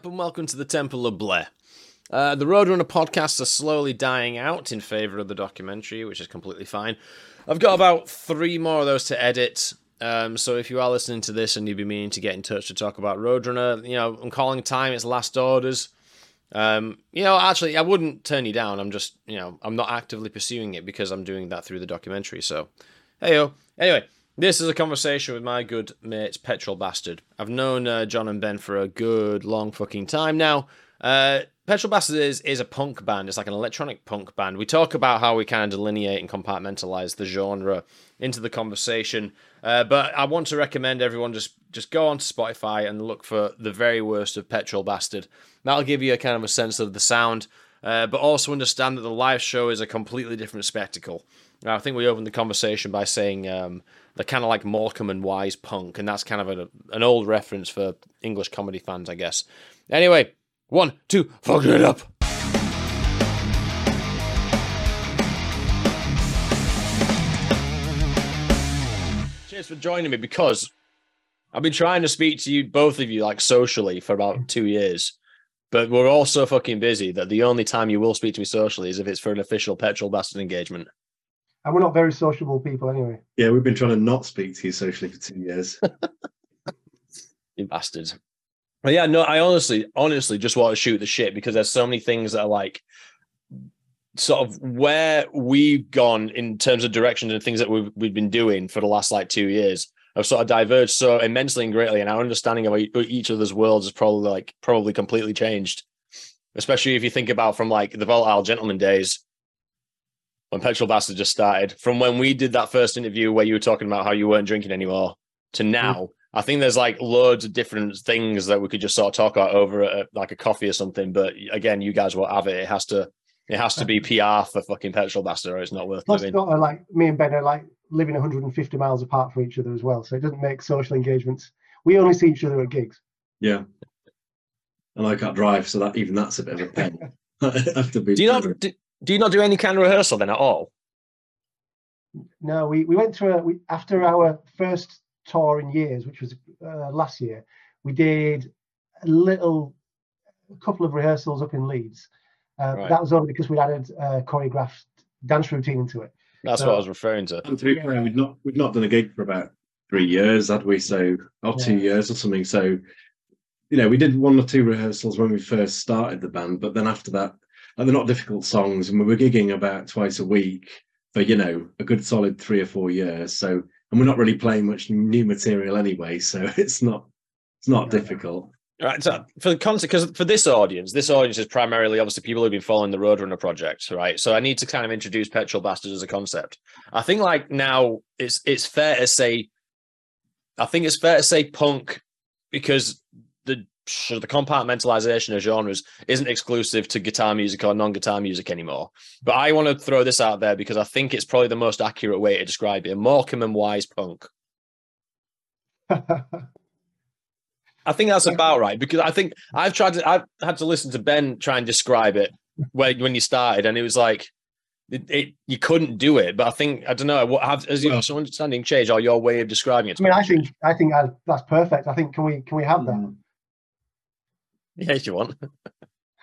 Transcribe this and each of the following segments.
up, and welcome to the Temple of Blair. Uh, the Roadrunner podcasts are slowly dying out in favour of the documentary, which is completely fine. I've got about three more of those to edit. Um, so if you are listening to this and you've been meaning to get in touch to talk about Roadrunner, you know, I'm calling time. It's last orders. Um, you know, actually, I wouldn't turn you down. I'm just, you know, I'm not actively pursuing it because I'm doing that through the documentary. So, hey. Anyway, this is a conversation with my good mate, Petrol Bastard. I've known uh, John and Ben for a good long fucking time now. Uh, Petrol Bastard is, is a punk band. It's like an electronic punk band. We talk about how we kind of delineate and compartmentalize the genre into the conversation. Uh, but I want to recommend everyone just just go onto Spotify and look for the very worst of Petrol Bastard. That'll give you a kind of a sense of the sound, uh, but also understand that the live show is a completely different spectacle. Now, I think we opened the conversation by saying um, they're kind of like Morecambe and Wise punk, and that's kind of a, an old reference for English comedy fans, I guess. Anyway, one, two, fuck it up. Cheers for joining me because I've been trying to speak to you, both of you, like socially for about two years. But we're all so fucking busy that the only time you will speak to me socially is if it's for an official petrol bastard engagement. And we're not very sociable people anyway. Yeah, we've been trying to not speak to you socially for two years. you bastards. But yeah, no, I honestly, honestly just want to shoot the shit because there's so many things that are like sort of where we've gone in terms of directions and things that we've we've been doing for the last like two years have sort of diverged so immensely and greatly, and our understanding of each other's worlds has probably like probably completely changed. Especially if you think about from like the Volatile Gentleman days when Petrol Bastard just started, from when we did that first interview where you were talking about how you weren't drinking anymore to now. Mm I think there's like loads of different things that we could just sort of talk about over a, like a coffee or something. But again, you guys will have it. It has to it has to be PR for fucking petrol bastard, or it's not worth Plus, living. Got, like me and Ben are like living 150 miles apart from each other as well, so it doesn't make social engagements. We only see each other at gigs. Yeah, and I can't drive, so that even that's a bit of a pain. I have to be. Do you not do, do you not do any kind of rehearsal then at all? No, we, we went through a, we, after our first tour in years, which was uh, last year, we did a little, a couple of rehearsals up in Leeds. Uh, right. That was only because we added a choreographed dance routine into it. That's so, what I was referring to. And to be fair, we'd not we'd not done a gig for about three years, had we? So or yeah. two years or something. So you know, we did one or two rehearsals when we first started the band, but then after that, they're not difficult songs, and we were gigging about twice a week for you know a good solid three or four years. So and we're not really playing much new material anyway, so it's not it's not difficult. Right. So for the concept, because for this audience, this audience is primarily obviously people who've been following the Roadrunner project, right? So I need to kind of introduce Petrol Bastards as a concept. I think like now it's it's fair to say, I think it's fair to say punk because the the compartmentalization of genres isn't exclusive to guitar music or non-guitar music anymore. But I want to throw this out there because I think it's probably the most accurate way to describe it. Morecambe and Wise punk. I think that's about right because I think I've tried to I've had to listen to Ben try and describe it when when you started, and it was like it, it you couldn't do it. But I think I don't know what have has your understanding changed or your way of describing it. I mean, I think I think I, that's perfect. I think can we can we have that? Mm. Yeah, if you want.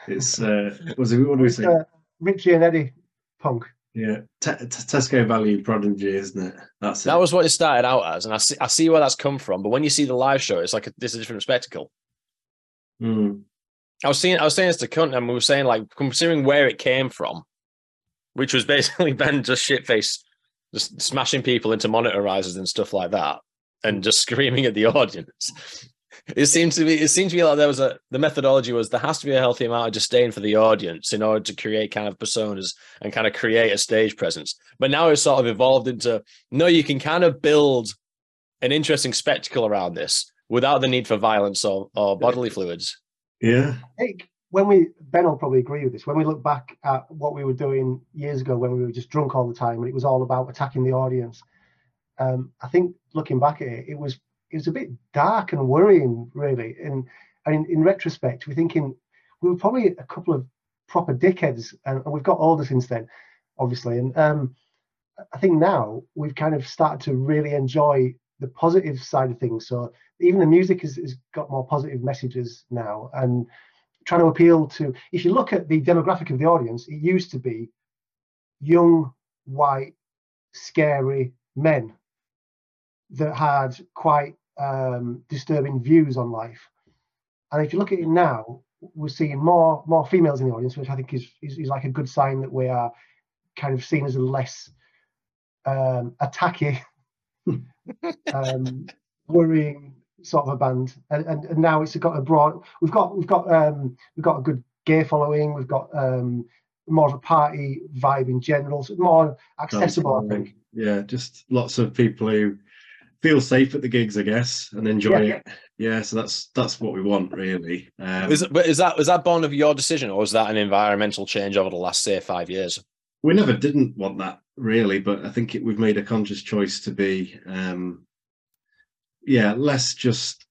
It's uh, was it, what do we say? Uh, Richie and Eddie Punk. Yeah, T- T- Tesco Value Prodigy, isn't it? That's it. That was what it started out as, and I see I see where that's come from. But when you see the live show, it's like a, this is a different spectacle. Mm. I was saying I was saying this to Cunt, and we were saying like considering where it came from, which was basically Ben just shit face, just smashing people into monitorizers and stuff like that, and just screaming at the audience it seemed to be it seemed to be like there was a the methodology was there has to be a healthy amount of disdain for the audience in order to create kind of personas and kind of create a stage presence. But now it's sort of evolved into no, you can kind of build an interesting spectacle around this without the need for violence or, or bodily fluids. Yeah. I think when we Ben will probably agree with this. When we look back at what we were doing years ago when we were just drunk all the time and it was all about attacking the audience. Um, I think looking back at it, it was it was a bit dark and worrying, really. And, and in, in retrospect, we're thinking we were probably a couple of proper dickheads, and, and we've got older since then, obviously. And um, I think now we've kind of started to really enjoy the positive side of things. So even the music has, has got more positive messages now, and trying to appeal to. If you look at the demographic of the audience, it used to be young, white, scary men that had quite um, disturbing views on life. And if you look at it now, we're seeing more more females in the audience, which I think is, is, is like a good sign that we are kind of seen as a less um, attacky, um, worrying sort of a band. And, and, and now it's got a broad. We've got we've got um, we've got a good gay following. We've got um, more of a party vibe in general. So more accessible, I think. Yeah, just lots of people who feel safe at the gigs, I guess, and enjoy Yeah. it. Yeah, so that's that's what we want, really. Um, Is, but is that was that born of your decision, or was that an environmental change over the last say five years? we never didn't want that really, but I think it, we've made a conscious choice to be, um, yeah, less just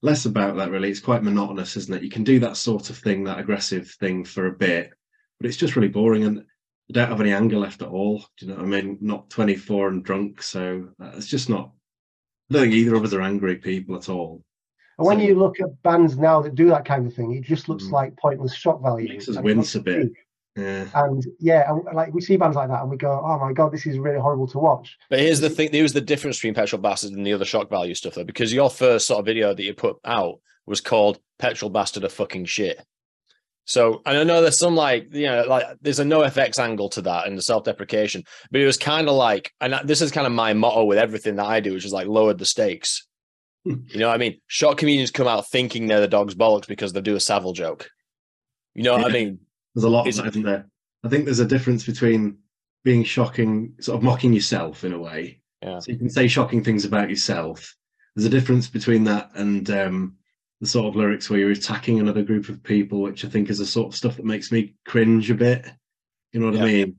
less about that. Really, it's quite monotonous, isn't it? You can do that sort of thing, that aggressive thing, for a bit, but it's just really boring and. I don't have any anger left at all. Do you know what I mean? Not 24 and drunk, so uh, it's just not. I don't think either of us are angry people at all. And when So- you look at bands now that do that kind of thing, it just looks Mm. like pointless shock value. Makes us And wince a bit. Yeah, And yeah, and like we see bands like that, and we go, "Oh my god, this is really horrible to watch." But here's the thing: here's the difference between Petrol Bastard and the other shock value stuff, though, because your first sort of video that you put out was called "Petrol Bastard a fucking shit." So, and I know there's some like you know, like there's a NOFX angle to that and the self-deprecation, but it was kind of like, and this is kind of my motto with everything that I do, which is like lowered the stakes. Hmm. you know what I mean? Shock comedians come out thinking they're the dog's bollocks because they do a Savile joke. You know what I mean? there's a lot of that, isn't there? I think there's a difference between being shocking, sort of mocking yourself in a way. Yeah. So you can say shocking things about yourself. There's a difference between that and um, the sort of lyrics where you're attacking another group of people, which I think is the sort of stuff that makes me cringe a bit. You know what Yeah. I mean?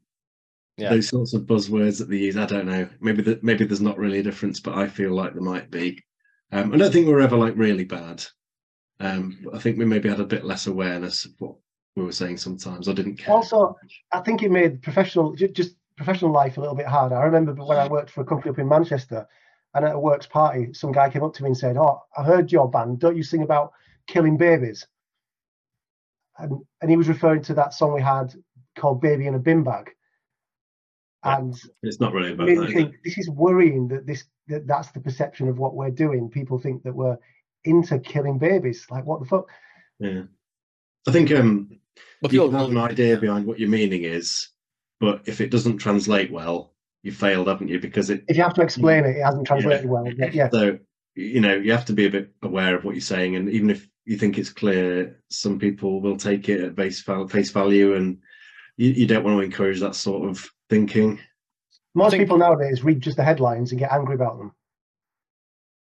Yeah. Those sorts of buzzwords that they use. I don't know. Maybe that maybe there's not really a difference, but I feel like there might be. Um, I don't think we're ever like really bad. Um, but I think we maybe had a bit less awareness of what we were saying sometimes. I didn't care. Also, I think it made professional just professional life a little bit harder. I remember when I worked for a company up in Manchester, and at a works party, some guy came up to me and said, "Oh, I heard your band. Don't you sing about killing babies?" And and he was referring to that song we had called "Baby in a Bin Bag." And It's not really about made that. think this is worrying that this that that's the perception of what we're doing. People think that we're into killing babies. Like what the fuck? Yeah. I think um, But you people, can have an idea behind what your meaning is, but if it doesn't translate well, you failed, haven't you? Because it If you have to explain it, it hasn't translated well. but yeah. so you know you have to be a bit aware of what you're saying, and even if you think it's clear, some people will take it at face face value, and you, you don't want to encourage that sort of thinking. Most think- people nowadays read just the headlines and get angry about them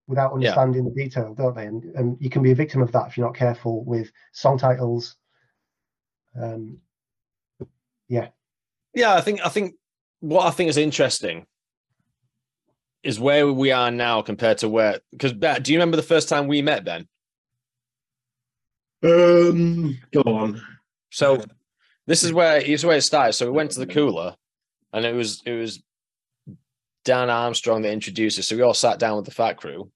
without Yeah. understanding the detail, don't they? And, and you can be a victim of that if you're not careful with song titles. Um, yeah. Yeah, I think I think what I think is interesting is where we are now compared to where because do you remember the first time we met Ben? Um, go on. So this is where this is where it started. So we went to the cooler and it was it was Dan Armstrong that introduced us. So we all sat down with the fat crew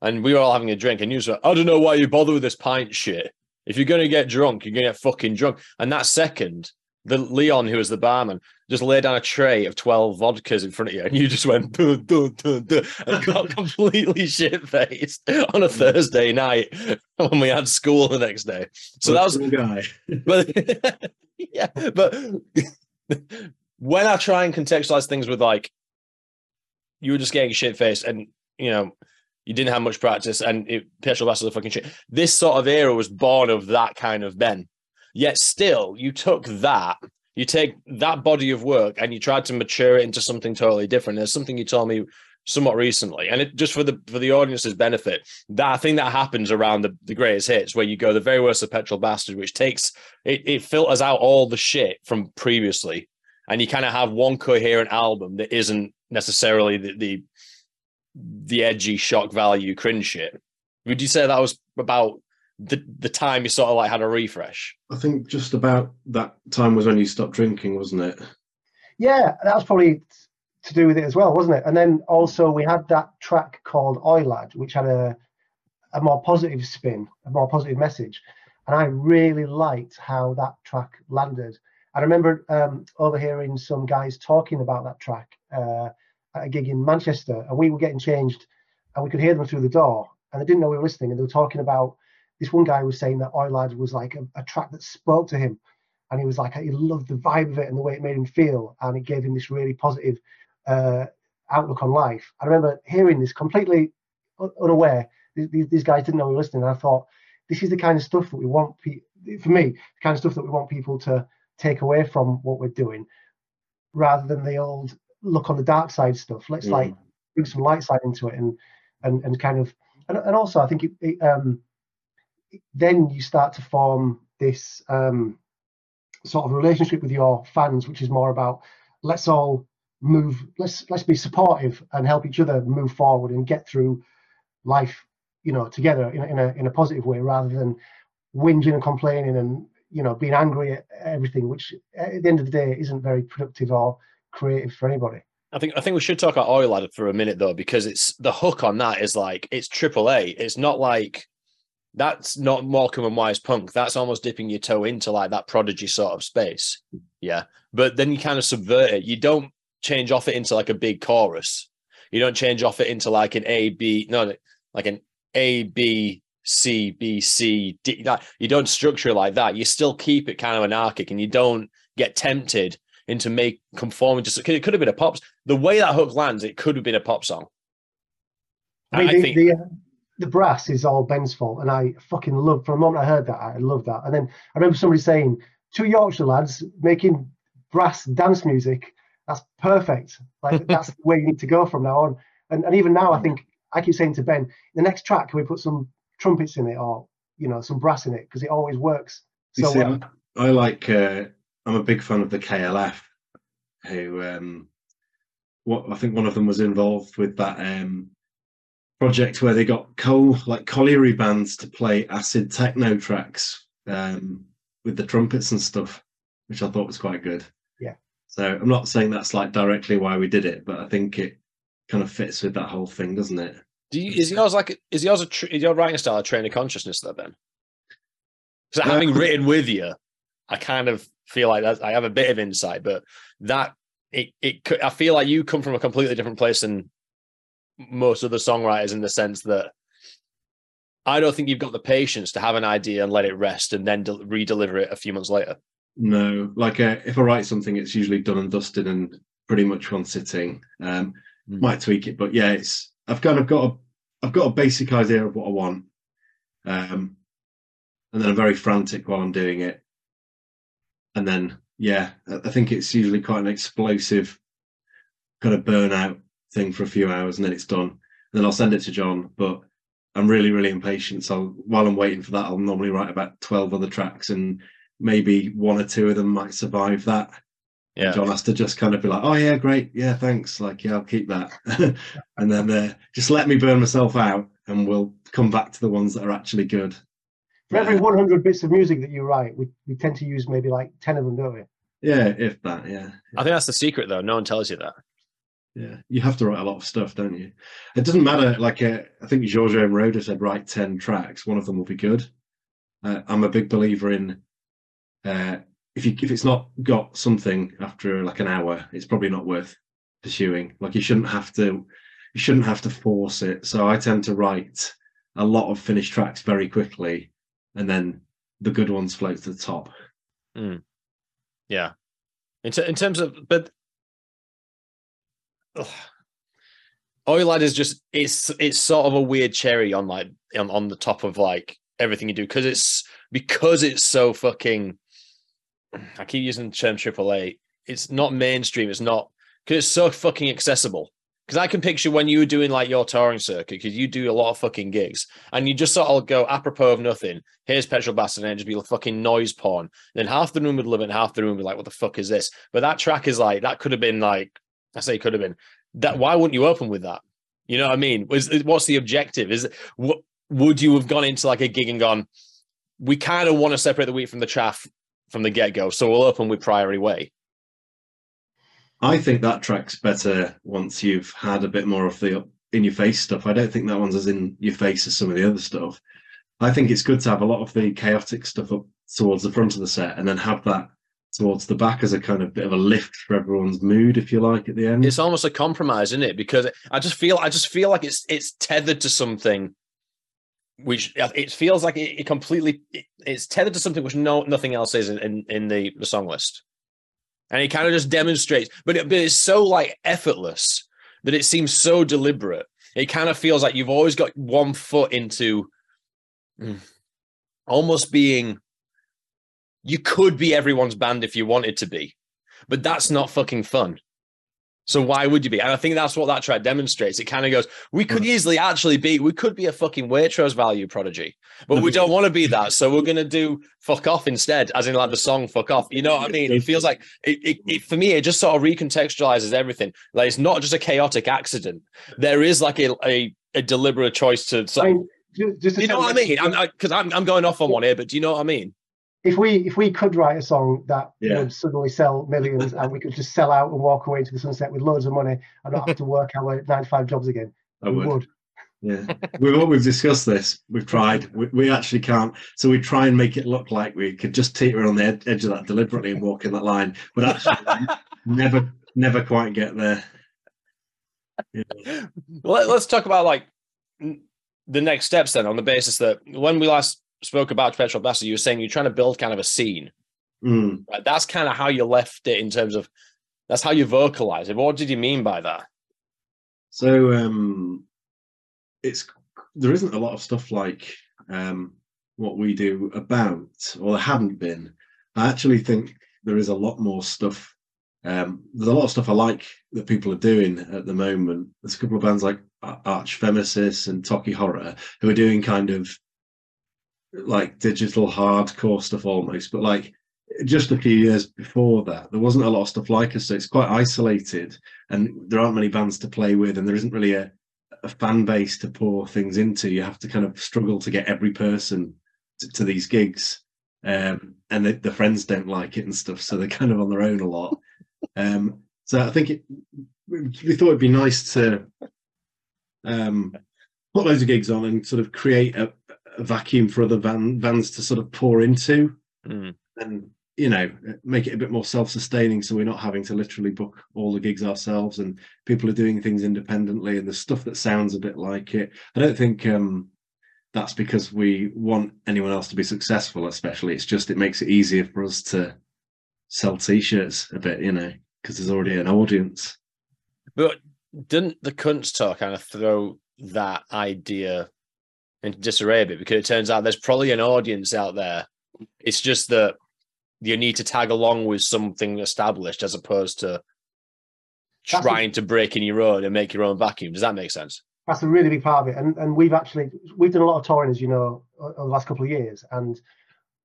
and we were all having a drink and you like, I don't know why you bother with this pint shit. If you're gonna get drunk, you're gonna get fucking drunk. And that second, the Leon, who was the barman, just laid down a tray of 12 vodkas in front of you, and you just went dun, dun, dun, dun, and got completely shit faced on a Thursday night when we had school the next day. So that was guy. but yeah, but when I try and contextualize things with like you were just getting shit faced and you know you didn't have much practice and it, petrol bastard fucking shit. This sort of era was born of that kind of Ben. Yet still, you took that, you take that body of work and you try to mature it into something totally different. There's something you told me somewhat recently, and it just for the for the audience's benefit, that thing that happens around the, the greatest hits, where you go the very worst of petrol bastard, which takes it, it filters out all the shit from previously, and you kind of have one coherent album that isn't necessarily the, the the edgy shock value cringe shit. Would you say that was about the the time you sort of like had a refresh? I think just about that time was when you stopped drinking, wasn't it? yeah, that was probably to do with it as well, wasn't it? And then also we had that track called Oi Lad, which had a a more positive spin, a more positive message, and I really liked how that track landed. I remember um, overhearing some guys talking about that track uh, at a gig in Manchester, and we were getting changed, and we could hear them through the door, and they didn't know we were listening, and they were talking about this one guy was saying that Oi Lad was like a, a track that spoke to him, and he was like he loved the vibe of it and the way it made him feel, and it gave him this really positive uh, outlook on life. I remember hearing this completely unaware. These, these guys didn't know we were listening, and I thought this is the kind of stuff that we want. Pe- for me, the kind of stuff that we want people to take away from what we're doing, rather than the old look on the dark side stuff. Let's mm. like bring some light side into it, and and and kind of, and, and also I think it, it um, then you start to form this um, sort of relationship with your fans, which is more about let's all move, let's let's be supportive and help each other move forward and get through life, you know, together in a, in a in a positive way, rather than whinging and complaining and you know being angry at everything, which at the end of the day isn't very productive or creative for anybody. I think I think we should talk about Oi Lad for a minute though, because it's the hook on that is like it's triple A. It's not like that's not Morecambe and Wise punk. That's almost dipping your toe into like that prodigy sort of space. Yeah. But then you kind of subvert it. You don't change off it into like a big chorus. You don't change off it into like an A, B, no, like an A, B, C, B, C, D. That, You don't structure it like that. You still keep it kind of anarchic and you don't get tempted into make conforming to it could have been a pop. The way that hook lands, it could have been a pop song. I, mean, I the, think the, uh, the brass is all Ben's fault, and I fucking love. From the moment I heard that, I love that. And then I remember somebody saying, two Yorkshire lads making brass dance music. That's perfect. Like that's where you need to go from now on. And and even now, I think I keep saying to Ben, the next track, can we put some trumpets in it or you know some brass in it because it always works. So see, well. I like. Uh, I'm a big fan of the KLF, who um, what I think one of them was involved with that um, project where they got coal like colliery bands to play acid techno tracks um, with the trumpets and stuff, which I thought was quite good. Yeah. So I'm not saying that's like directly why we did it, but I think it kind of fits with that whole thing, doesn't it? Do you, is yours like is yours a tr- is your writing style a train of consciousness though, Ben? So having written with you, I kind of feel like that I have a bit of insight, but that it it I feel like you come from a completely different place than most of the songwriters in the sense that I don't think you've got the patience to have an idea and let it rest and then de- re-deliver it a few months later. No, like uh, if I write something, it's usually done and dusted and pretty much one sitting. Um, mm. Might tweak it, but yeah, it's I've kind of got a I've got a basic idea of what I want, um, and then I'm very frantic while I'm doing it, and then yeah, I think it's usually quite an explosive kind of burnout thing for a few hours and then it's done. And then I'll send it to John. But I'm really, really impatient. So while I'm waiting for that, I'll normally write about 12 other tracks and maybe one or two of them might survive that. Yeah. John has to just kind of be like, oh, yeah, great. Yeah, thanks. Like, yeah, I'll keep that. and then uh, just let me burn myself out and we'll come back to the ones that are actually good. For every 100 bits of music that you write, we, we tend to use maybe like 10 of them, don't we? Yeah, if that, yeah. I think that's the secret, though. No one tells you that yeah you have to write a lot of stuff don't you? It doesn't matter like uh, i think giorgio moroder said write 10 tracks one of them will be good. Uh, i'm a big believer in uh, if you if it's not got something after like an hour it's probably not worth pursuing. Like you shouldn't have to you shouldn't have to force it. So i tend to write a lot of finished tracks very quickly and then the good ones float to the top. Mm. yeah. In, t- in terms of but Oi Lad is just it's it's sort of a weird cherry on like on, on the top of like everything you do because it's because it's so fucking I keep using the term triple A. It's not mainstream, it's not because it's so fucking accessible. Because I can picture when you were doing like your touring circuit, because you do a lot of fucking gigs, and you just sort of go apropos of nothing. Here's petrol bastard, and just be a fucking noise porn. And then half the room would love it, and half the room would be like, "What the fuck is this?" But that track is like that could have been like I say could have been that. Why wouldn't you open with that? You know what I mean? Was what's the objective? Is what would you have gone into like a gig and gone? We kind of want to separate the wheat from the chaff from the get go, so we'll open with Priory Way. I think that track's better once you've had a bit more of the in your face stuff. I don't think that one's as in your face as some of the other stuff. I think it's good to have a lot of the chaotic stuff up towards the front of the set and then have that towards the back as a kind of bit of a lift for everyone's mood, if you like, at the end. It's almost a compromise, isn't it? Because I just feel I just feel like it's it's tethered to something which it feels like it, it completely it, it's tethered to something which no nothing else is in, in, in the, the song list. And it kind of just demonstrates, but, it, but it's so like effortless that it seems so deliberate. It kind of feels like you've always got one foot into mm, almost being you could be everyone's band if you wanted to be, but that's not fucking fun. So why would you be? And I think that's what that track demonstrates. It kind of goes, we could hmm. easily actually be, we could be a fucking Waitrose value prodigy, but we don't want to be that. So we're gonna do fuck off instead, as in like the song fuck off. You know what I mean? It feels like it, it, it for me, it just sort of recontextualizes everything. Like it's not just a chaotic accident. There is like a a, a deliberate choice to. So, I mean, just, just you know what I mean? Because I'm, I'm, I'm going off on one here, but do you know what I mean? If we if we could write a song that yeah. would suddenly sell millions and we could just sell out and walk away into the sunset with loads of money and not have to work our nine to five jobs again, I would. would. Yeah, we've we've discussed this. We've tried. We, we actually can't. So we try and make it look like we could just teeter on the ed- edge of that deliberately and walk in that line, but actually never never quite get there. Yeah. Let, let's talk about like the next steps then, on the basis that when we last spoke about Petrol Bastard, you were saying you're trying to build kind of a scene. Mm. Right? That's kind of how you left it in terms of that's how you vocalize it. What did you mean by that? So um it's there isn't a lot of stuff like um what we do about, or there hadn't been. I actually think there is a lot more stuff. Um, there's a lot of stuff I like that people are doing at the moment. There's a couple of bands like Arch Femmesis and Tokky Horror who are doing kind of like digital hardcore stuff almost, but like just a few years before that, there wasn't a lot of stuff like us. So it's quite isolated and there aren't many bands to play with, and there isn't really a, a fan base to pour things into. You have to kind of struggle to get every person to, to these gigs. Um, and the, the, friends don't like it and stuff, so they're kind of on their own a lot. Um, so I think it, we thought it'd be nice to um, put loads of gigs on and sort of create a, a vacuum for other van, vans to sort of pour into mm. and you know make it a bit more self-sustaining so we're not having to literally book all the gigs ourselves and people are doing things independently and the stuff that sounds a bit like it. I don't think um that's because we want anyone else to be successful especially. It's just it makes it easier for us to sell t-shirts a bit you know because there's already an audience. But didn't the Kunsttor kind of throw that idea into disarray a bit because it turns out there's probably an audience out there. It's just that you need to tag along with something established as opposed to That's trying a, to break in your own and make your own vacuum. Does that make sense? That's a really big part of it. And and we've actually we've done a lot of touring, as you know, over the last couple of years. And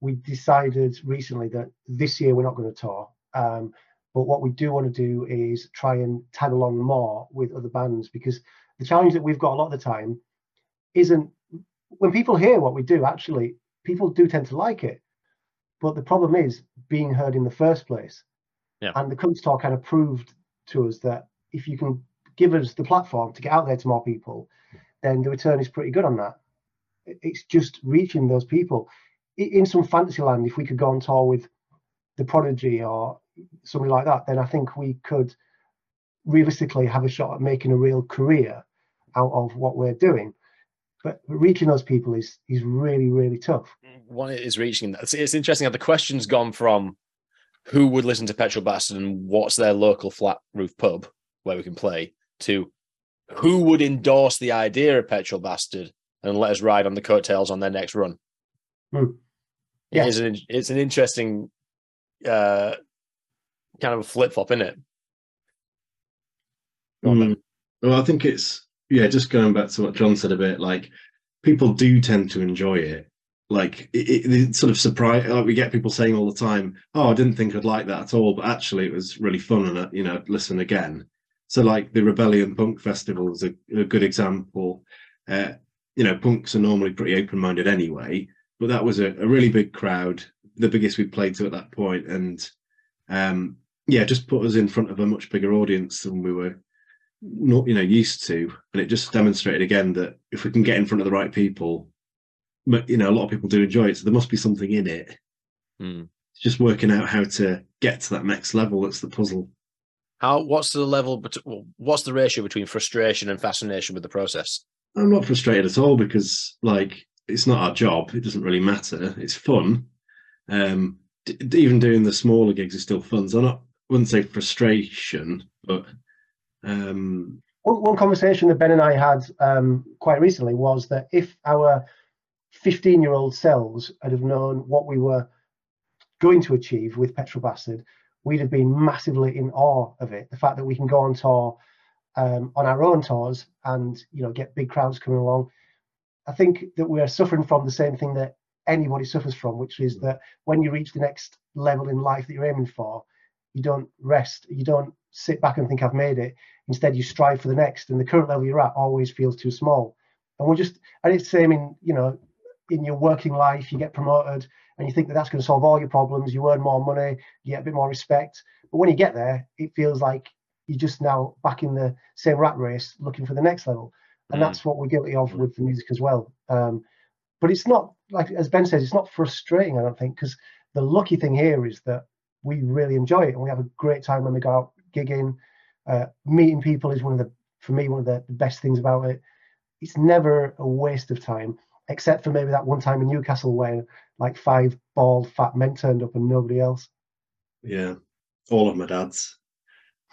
we decided recently that this year we're not going to tour. Um, but what we do want to do is try and tag along more with other bands because the challenge that we've got a lot of the time isn't when people hear what we do, actually, people do tend to like it. But the problem is being heard in the first place. Yeah. And the Kunts tour kind of proved to us that if you can give us the platform to get out there to more people, then the return is pretty good on that. It's just reaching those people. In some fantasy land, if we could go on tour with the Prodigy or somebody like that, then I think we could realistically have a shot at making a real career out of what we're doing but reaching those people is is really really tough. One is reaching that. It's, it's interesting how the question's gone from who would listen to Petrol Bastard and what's their local flat roof pub where we can play to who would endorse the idea of Petrol Bastard and let us ride on the coattails on their next run. Hmm. Yeah. It is an, it's an interesting uh, kind of a flip flop, isn't it? Mm. Well, I think it's yeah, just going back to what John said a bit, like people do tend to enjoy it. Like it, it, it sort of surprise. Like we get people saying all the time, "Oh, I didn't think I'd like that at all," but actually, it was really fun, and uh, you know, listen again. So, like the Rebellion Punk Festival is a, a good example. Uh, you know, punks are normally pretty open-minded anyway, but that was a, a really big crowd, the biggest we played to at that point, and um, yeah, just put us in front of a much bigger audience than we were not, you know, used to. And it just demonstrated again that if we can get in front of the right people, but you know, a lot of people do enjoy it. So there must be something in it. Hmm. It's just working out how to get to that next level. That's the puzzle. How? What's the level? well, What's the ratio between frustration and fascination with the process? I'm not frustrated at all because like it's not our job. It doesn't really matter. It's fun. Um, d- even doing the smaller gigs is still fun. So I'm not wouldn't say frustration, but um, One, one conversation that Ben and I had um, quite recently was that if our 15 year old selves had have known what we were going to achieve with Petrol Bastard, we'd have been massively in awe of it. The fact that we can go on tour um, on our own tours and you know get big crowds coming along. I think that we are suffering from the same thing that anybody suffers from, which is that when you reach the next level in life that you're aiming for, you don't rest, you don't sit back and think I've made it. Instead, you strive for the next, and the current level you're at always feels too small. And we're just, and it's the same in you know, in your working life, you get promoted, and you think that that's going to solve all your problems. You earn more money, you get a bit more respect. But when you get there, it feels like you're just now back in the same rat race, looking for the next level. And Mm. that's what we're guilty of with the music as well. Um, but it's not like as Ben says, it's not frustrating. I don't think because the lucky thing here is that we really enjoy it and we have a great time when we go out gigging. Uh, meeting people is one of the, for me, one of the, the best things about it. It's never a waste of time, except for maybe that one time in Newcastle where like five bald fat men turned up and nobody else. yeah, all of my dads.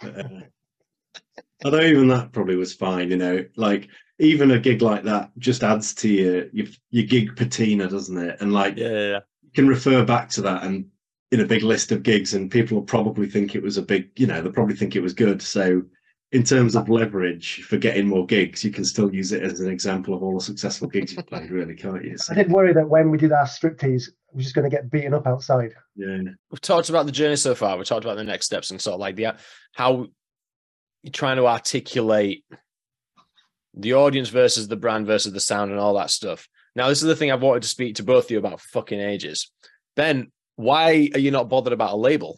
But, uh, although even that probably was fine, you know, like even a gig like that just adds to your your, your gig patina, doesn't it? And like Yeah, yeah, yeah. you can refer back to that and in a big list of gigs, and people will probably think it was a big, you know, they'll probably think it was good. So in terms of leverage for getting more gigs, you can still use it as an example of all the successful gigs you've played, really, can't you? So, I did worry that when we did our striptease, we were just going to get beaten up outside. yeah. We've talked about the journey so far. We talked about the next steps and sort of like the how you're trying to articulate the audience versus the brand versus the sound and all that stuff. Now, this is the thing I've wanted to speak to both of you about for fucking ages. Ben, why are you not bothered about a label?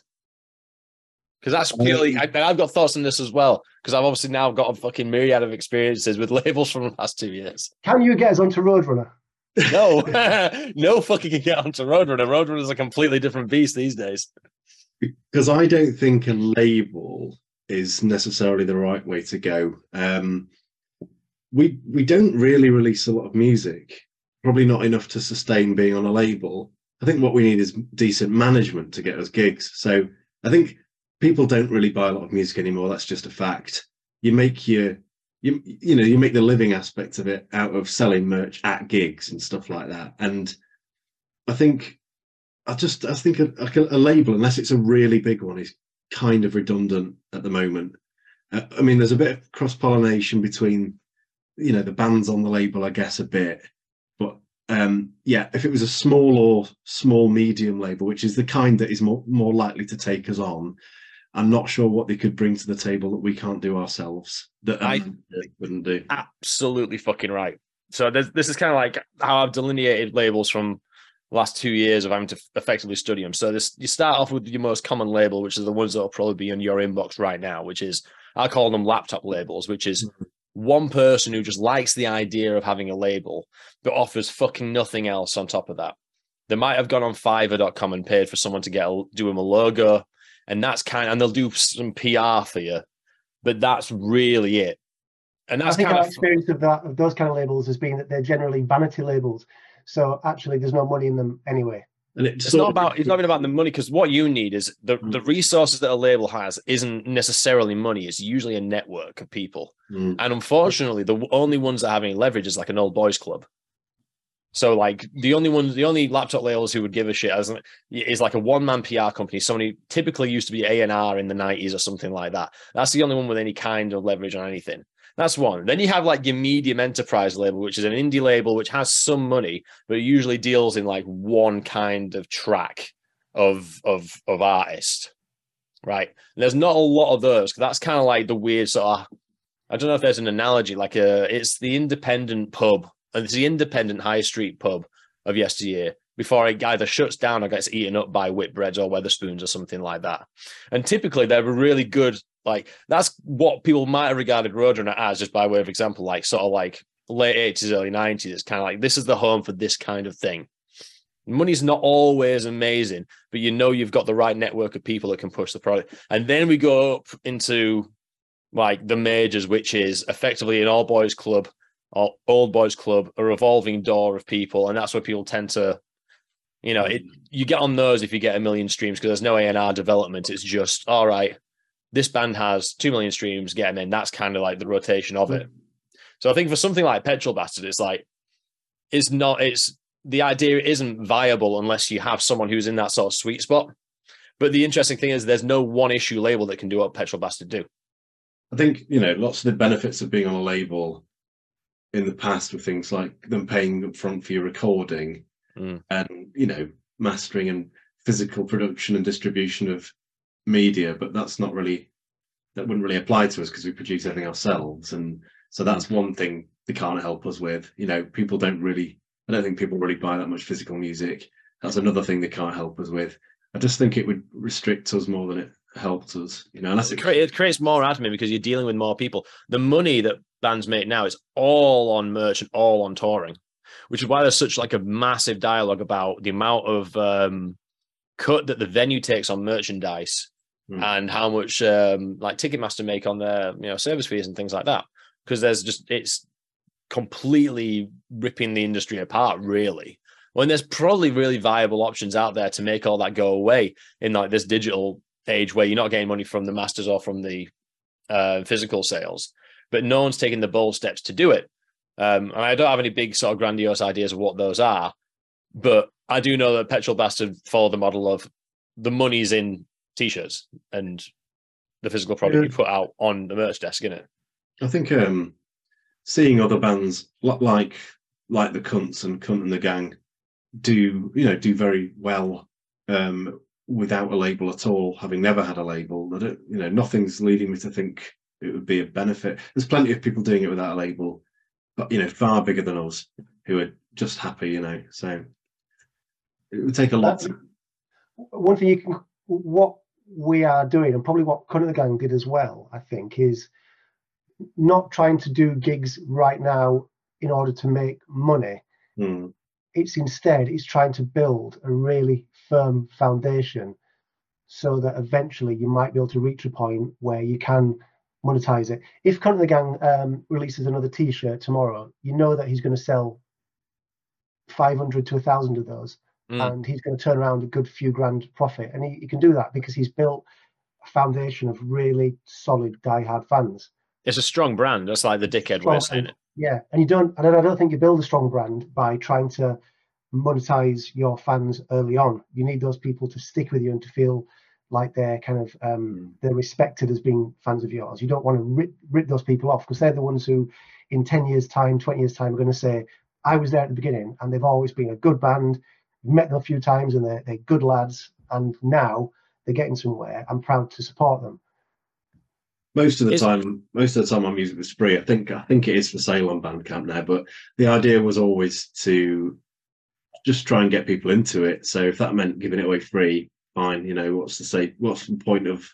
Because that's purely, I, I've got thoughts on this as well. Because I've obviously now got a fucking myriad of experiences with labels from the last two years. Can you get us onto Roadrunner? No, no fucking can get onto Roadrunner. Roadrunner is a completely different beast these days. because I don't think a label is necessarily the right way to go. Um, we we don't really release a lot of music, probably not enough to sustain being on a label. I think what we need is decent management to get us gigs. So I think people don't really buy a lot of music anymore. That's just a fact. You make your you you know you make the living aspect of it out of selling merch at gigs and stuff like that. And I think I just I think a, a label, unless it's a really big one, is kind of redundant at the moment. Uh, I mean, there's a bit of cross pollination between, you know, the bands on the label, I guess, a bit. Um, yeah, if it was a small or small medium label, which is the kind that is more more likely to take us on, I'm not sure what they could bring to the table that we can't do ourselves. That I- wouldn't do. absolutely fucking right. So this, this is kind of like how I've delineated labels from the last two years of having to effectively study them. So this you start off with your most common label, which is the ones that will probably be in your inbox right now, which is I call them laptop labels, which is one person who just likes the idea of having a label, but offers fucking nothing else on top of that. They might have gone on Fiverr.com and paid for someone to get a, do them a logo, and that's kind and they'll do some PR for you, but that's really it. And I that's think kind our of experience of that of those kind of labels has been that they're generally vanity labels. So actually, there's no money in them anyway. And it It's not about it's not even about the money because what you need is the the Mm. resources that a label has isn't necessarily money. It's usually a network of people, Mm. and unfortunately, the only ones that have any leverage is like an old boys club. So like the only ones, the only laptop labels who would give a shit as is like a one man PR company. Somebody typically used to be A and R in the nineties or something like that. That's the only one with any kind of leverage on anything. That's one. Then you have like your medium enterprise label, which is an indie label which has some money, but usually deals in like one kind of track of of of artist. Right. And there's not a lot of those. 'cause That's kind of like the weird sort of I don't know if there's an analogy, like uh it's the independent pub, and it's the independent high street pub of yesteryear. before it either shuts down or gets eaten up by Whitbreads or Wetherspoons or something like that. And typically they're really good, like that's what people might have regarded Roadrunner as, just by way of example, like sort of like late 80s, early 90s. It's kind of like this is the home for this kind of thing. Money's not always amazing, but you know you've got the right network of people that can push the product. And then we go up into like the majors, which is effectively an all boys club or old boys club, a revolving door of people, and that's where people tend to, you know, it mm. you get on those if you get a million streams because there's no A and R development. It's just all right. This band has two million streams, get them in. That's kind of like the rotation of it. So I think for something like Petrol Bastard, it's like it's not. It's the idea isn't viable unless you have someone who's in that sort of sweet spot. But the interesting thing is, there's no one issue label that can do what Petrol Bastard do. I think you know lots of the benefits of being on a label in the past with things like them paying up front for your recording Mm. and you know mastering and physical production and distribution of media, but that's not really that wouldn't really apply to us because we produce everything ourselves, and so that's one thing they can't help us with. You know, people don't really. I don't think people really buy that much physical music. That's another thing they can't help us with. I just think it would restrict us more than it helped us. You know, unless It, it creates more admin because you're dealing with more people. The money that bands make now is all on merch and all on touring, which is why there's such like a massive dialogue about the amount of um, cut that the venue takes on merchandise Hmm. and how much um, like Ticketmaster make on their you know service fees and things like that. Because there's just it's completely ripping the industry apart, really. When there's probably really viable options out there to make all that go away in like this digital age where you're not getting money from the masters or from the uh, physical sales, but no one's taking the bold steps to do it. Um, and I don't have any big sort of grandiose ideas of what those are, but I do know that Petrol Bastard follow the model of the money's in t-shirts and the physical product Yeah. you put out on the merch desk, innit? I think um, seeing other bands like like the Kunts and Kunt and the Gang do you know do very well um, without a label at all, having never had a label. I don't, you know, nothing's leading me to think it would be a benefit. There's plenty of people doing it without a label, but you know, far bigger than us who are just happy. You know, so it would take a lot. To, one thing you can what we are doing and probably what Kunt and the Gang did as well, I think, is not trying to do gigs right now in order to make money. Hmm. It's instead it's trying to build a really firm foundation so that eventually you might be able to reach a point where you can monetize it. If Kunt and the Gang um, releases another T-shirt tomorrow, you know that he's going to sell 500 to 1,000 of those Mm. and he's going to turn around a good few grand profit. And he, he can do that because he's built a foundation of really solid die-hard fans. It's a strong brand, just like the dickhead way of saying it. Yeah, and you don't. And I don't think you build a strong brand by trying to monetize your fans early on. You need those people to stick with you and to feel like they're kind of um, they're respected as being fans of yours. You don't want to rip, rip those people off because they're the ones who, in ten years' time, twenty years' time, are going to say, "I was there at the beginning, and they've always been a good band. Met them a few times, and they're they're good lads, and now they're getting somewhere. I'm proud to support them." most of the Is- time most of the time I'm using the spree. i think i think it is for sale on bandcamp now but the idea was always to just try and get people into it so if that meant giving it away free fine you know what's the say what's the point of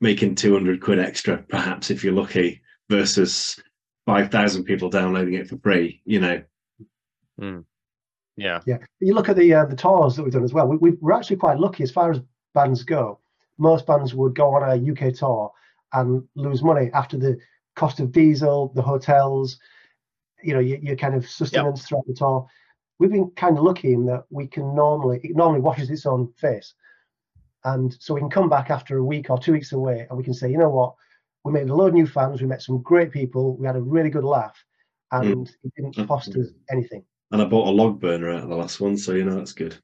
making 200 quid extra perhaps if you're lucky versus 5000 people downloading it for free you know hmm. Yeah. Yeah, you look at the uh, the tours that we've done as well. We, we, we're actually quite lucky as far as bands go. Most bands would go on a UK tour and lose money after the cost of diesel, the hotels, you know, your, your kind of sustenance throughout the tour. We've been kind of lucky in that we can normally it normally washes its own face, and so we can come back after a week or two weeks away and we can say, you know what, we made a load of new fans, we met some great people, we had a really good laugh, and it didn't Mm. cost us anything. And i bought a log burner out of the last one so you know that's good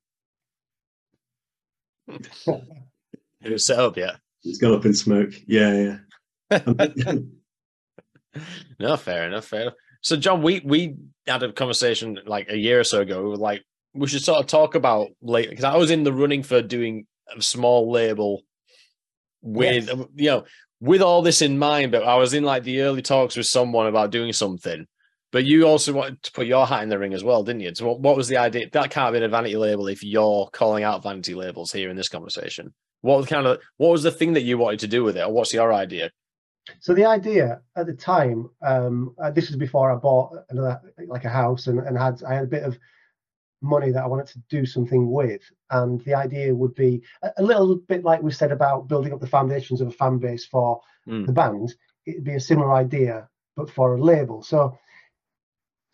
It was set up yet. it's gone up in smoke yeah yeah No, fair enough, fair enough. So, John, we we had a conversation like a year or so ago. We were like, we should sort of talk about later because I was in the running for doing a small label with you know with all this in mind. But I was in like the early talks with someone about doing something, But you also wanted to put your hat in the ring as well, didn't you? So what, what was the idea? That can't be a vanity label if you're calling out vanity labels here in this conversation. What was kind of what was the thing that you wanted to do with it, or what's your idea? So the idea at the time, um, uh, this was before I bought another like a house and, and had I had a bit of money that I wanted to do something with, and the idea would be a, a little bit like we said about building up the foundations of a fan base for Mm. the band. It'd be a similar idea, but for a label. So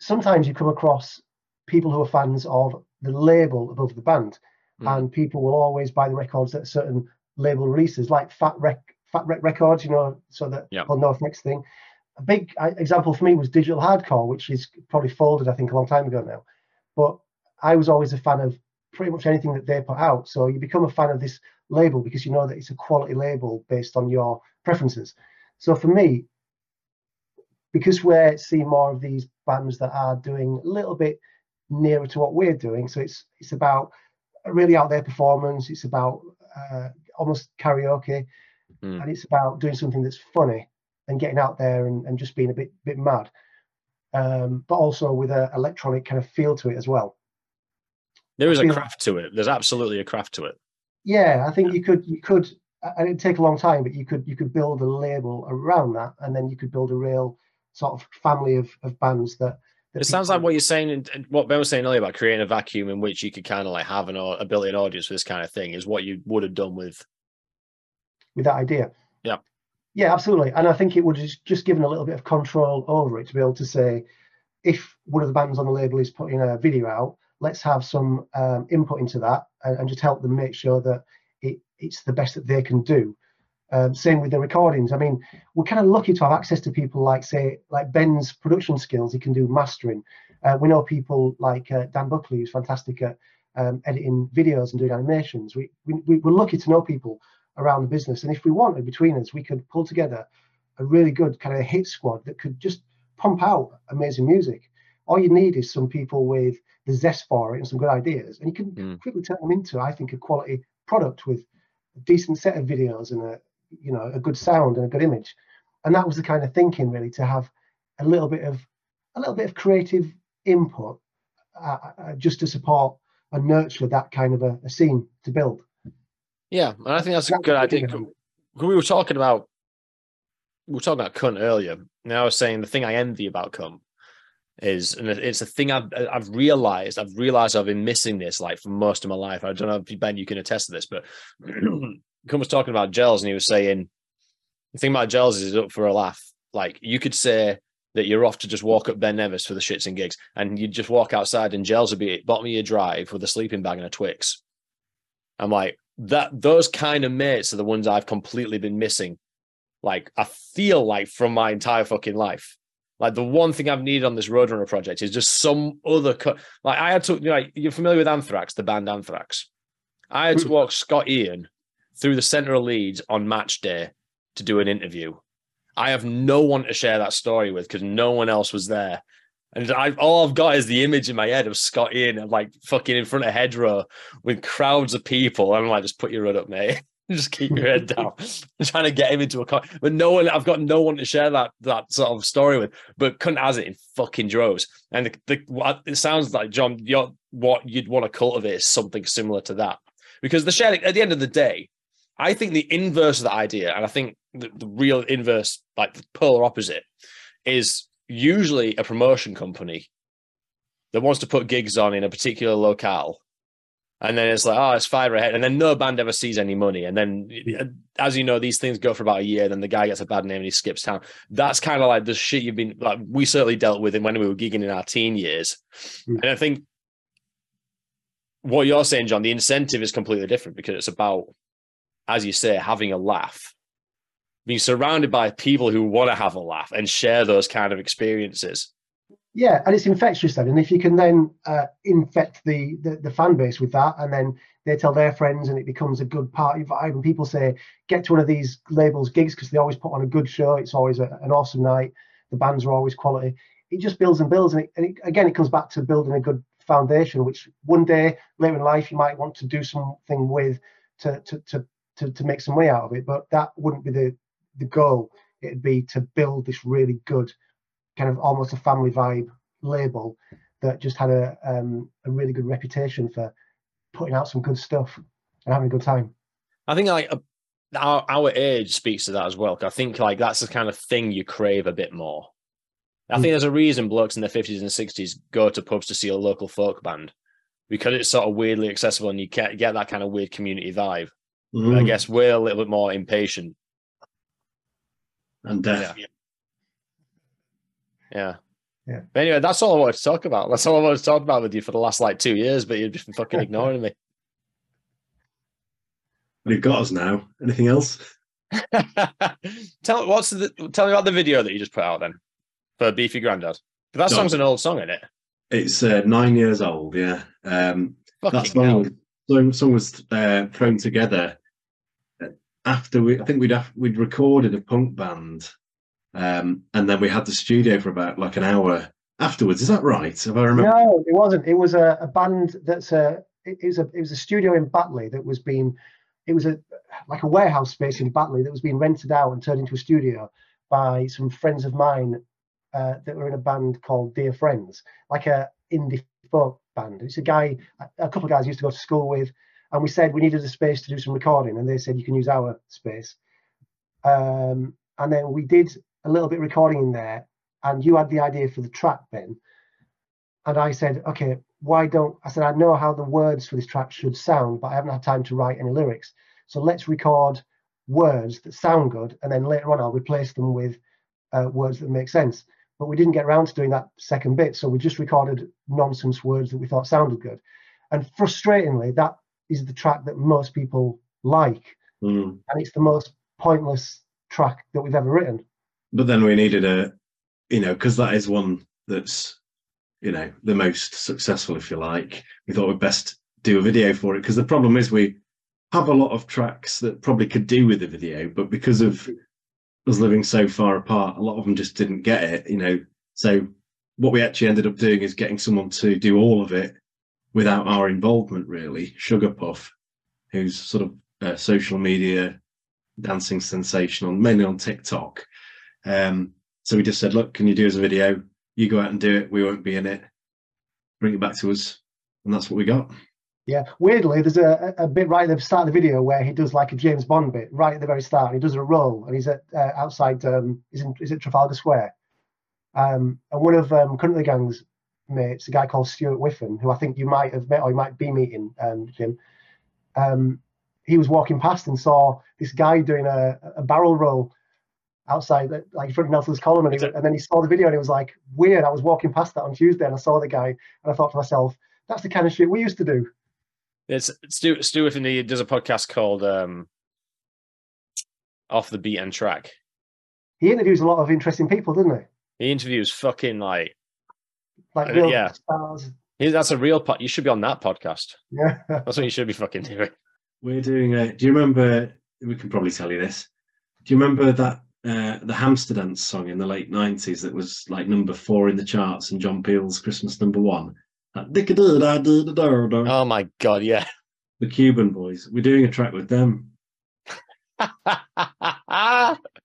sometimes you come across people who are fans of the label above the band, Mm. and people will always buy the records that certain label releases, like Fat Wreck, Fat Wreck Chords, you know, so that Yeah. called NOFX thing. A big uh, example for me was Digital Hardcore, which is probably folded, I think, a long time ago now. But I was always a fan of pretty much anything that they put out. So you become a fan of this label because you know that it's a quality label based on your preferences. So for me, because we're seeing more of these bands that are doing a little bit nearer to what we're doing, so it's it's about a really out there performance. It's about uh, almost karaoke, Mm. and it's about doing something that's funny and getting out there and, and just being a bit bit mad, um, but also with a electronic kind of feel to it as well. There is a craft to it. There's absolutely a craft to it. Yeah, I think you could you could and it'd take a long time, but you could you could build a label around that, and then you could build a real sort of family of, of bands that. that It sounds like what you're saying, and- what Ben was saying earlier about creating a vacuum in which you could kind of like have an au- ability an audience for this kind of thing is what you would have done with. with that idea. Yeah. Yeah, absolutely. And I think it would just just given a little bit of control over it to be able to say, if one of the bands on the label is putting a video out, let's have some um, input into that and, and just help them make sure that it, it's the best that they can do. Um, same with the recordings. I mean, we're kind of lucky to have access to people like, say, like Ben's production skills. He can do mastering. Uh, we know people like uh, Dan Buckley, who's fantastic at um, editing videos and doing animations. We, we, we- we're lucky to know people around the business. And if we wanted between us, we could pull together a really good kind of hit squad that could just pump out amazing music. All you need is some people with the zest for it and some good ideas, and you can Mm. quickly turn them into, I think, a quality product with a decent set of videos and a you know a good sound and a good image. And that was the kind of thinking really to have a little bit of a little bit of creative input uh, uh, just to support and nurture that kind of a, a scene to build. Yeah, and I think that's a good idea. we were talking about we were talking about Kunt earlier. Now I was saying the thing I envy about Kunt is, and it's a thing I've I've realized. I've realized I've been missing this like for most of my life. I don't know if Ben, you can attest to this, but Kunt was talking about gels, and he was saying the thing about gels is it's up for a laugh. Like you could say that you're off to just walk up Ben Nevis for the shits and gigs, and you just walk outside, and gels would be at bottom of your drive with a sleeping bag and a Twix. I'm like that. Those kind of mates are the ones I've completely been missing. Like I feel like from my entire fucking life. Like the one thing I've needed on this Roadrunner project is just some other cut. Like I had to, you know, like, you're familiar with Anthrax, the band Anthrax. I had to walk Scott Ian through the center of Leeds on match day to do an interview. I have no one to share that story with because no one else was there. And I, all I've got is the image in my head of Scott Ian uh, like fucking in front of hedgerow with crowds of people. I'm like, just put your hood up, mate. just keep your head down. I'm trying to get him into a car. But no one, I've got no one to share that that sort of story with. But Kunt has it in fucking droves. And the, the, it sounds like, John, what you'd want to cultivate is something similar to that. Because the sharing, at the end of the day, I think the inverse of the idea, and I think the, the real inverse, like the polar opposite, is usually a promotion company that wants to put gigs on in a particular locale. And then it's like, oh, it's fire ahead. And then no band ever sees any money. And then, as you know, these things go for about a year. Then the guy gets a bad name and he skips town. That's kind of like the shit you've been, like, we certainly dealt with when we were gigging in our teen years. Mm. And I think what you're saying, John, the incentive is completely different because it's about, as you say, having a laugh, being surrounded by people who want to have a laugh and share those kind of experiences. Yeah, and it's infectious then. And if you can then uh, infect the, the the fan base with that, and then they tell their friends, and it becomes a good party vibe. And people say, get to one of these labels gigs because they always put on a good show. It's always a, an awesome night. The bands are always quality. It just builds and builds, and, it, and it, again, it comes back to building a good foundation. Which one day later in life you might want to do something with to to to to, to make some way out of it. But that wouldn't be the the goal. It'd be to build this really good kind of almost a family vibe label that just had a um, a really good reputation for putting out some good stuff and having a good time. I think like our, our age speaks to that as well. I think like that's the kind of thing you crave a bit more. I Mm. think there's a reason blokes in their 50s and 60s go to pubs to see a local folk band because it's sort of weirdly accessible and you get, get that kind of weird community vibe. I Mm, guess we're a little bit more impatient. and death. Yeah. Yeah. But anyway, that's all I wanted to talk about. That's all I wanted to talk about with you for the last like two years, but you've just been fucking ignoring me. You've got us now. Anything else? tell what's the tell me about the video that you just put out then for Beefy Grandad. That No. song's an old song, isn't it? It's uh, nine years old. Yeah. Um, that Fucking hell. Song, song, was uh, thrown together after we. I think we'd have, we'd recorded a punk band, um, and then we had the studio for about like an hour afterwards. Is that right? Have I remember? No, it wasn't. It was a, a band that's a it, it was a it was a studio in Batley that was being it was a like a warehouse space in Batley that was being rented out and turned into a studio by some friends of mine uh, that were in a band called Dear Friends, like a indie folk band. It's a guy, a couple of guys I used to go to school with, and we said we needed a space to do some recording, and they said you can use our space. Um, and then we did a little bit recording in there, and you had the idea for the track, Ben. And I said, okay, why don't I said I know how the words for this track should sound, but I haven't had time to write any lyrics. So let's record words that sound good, and then later on I'll replace them with uh, words that make sense. But we didn't get around to doing that second bit, so we just recorded nonsense words that we thought sounded good. And frustratingly, that is the track that most people like, Mm. and it's the most pointless track that we've ever written. But then we needed a, you know, because that is one that's, you know, the most successful, if you like. We thought we'd best do a video for it because the problem is we have a lot of tracks that probably could do with a video, but because of us living so far apart, a lot of them just didn't get it, you know. So what we actually ended up doing is getting someone to do all of it without our involvement, really. Sugar Puff, who's sort of a social media dancing sensation on mainly on TikTok. Um, so we just said, look, can you do us a video? You go out and do it. We won't be in it. Bring it back to us, and that's what we got. Yeah, weirdly, there's a, a bit right at the start of the video where he does like a James Bond bit right at the very start. He does a roll, and he's at uh, outside. Um, he's in is it Trafalgar Square, um, and one of um, Kunt and the Gang's mates, a guy called Stuart Whiffen, who I think you might have met or you might be meeting, um, Jim. Um, he was walking past and saw this guy doing a, a barrel roll outside, like in front of Nelson's column, and, he, and then he saw the video and he was like, "Weird." I was walking past that on Tuesday and I saw the guy, and I thought to myself, "That's the kind of shit we used to do." It's Stu Stu Whiffen, he does a podcast called um Off the Beat and Track. He interviews a lot of interesting people, doesn't he? He interviews fucking like Like Uh, real yeah. stars. he, that's a real pod. You should be on that podcast. Yeah. That's what you should be fucking doing. We're doing. A, do you remember? We can probably tell you this. Do you remember that uh, the Hamster Dance song in the late nineties that was like number four in the charts and John Peel's Christmas number one? Oh my god, yeah. The Cuban Boys. We're doing a track with them.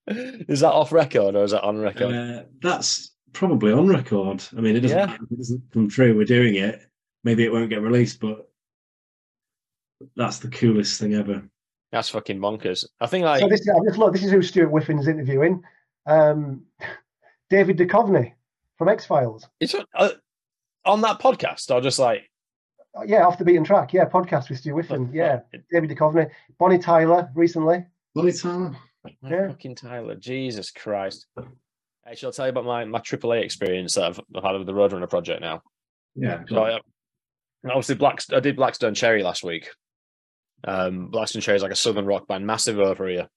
is that off record or is that on record? Uh, that's probably on record. I mean, it doesn't, Yeah. matter if it doesn't come true. We're doing it. Maybe it won't get released, but that's the coolest thing ever. That's fucking bonkers. I think like So this is I just look. This is who Stuart Whiffen is interviewing. Um, David Duchovny from X Files. it's uh, on that podcast or just like uh, Yeah, off the beaten track. Yeah, podcast with Stuart Whiffen. Yeah, David Duchovny, Bonnie Tyler recently. Bonnie Tyler. My Yeah. fucking Tyler, Jesus Christ. Actually, I'll tell you about my, my AAA experience that I've, I've had with the Roadrunner project now. Yeah. So, I, obviously, Black, I did Black Stone Cherry last week. Um, Black Stone Cherry is like a southern rock band, massive over here.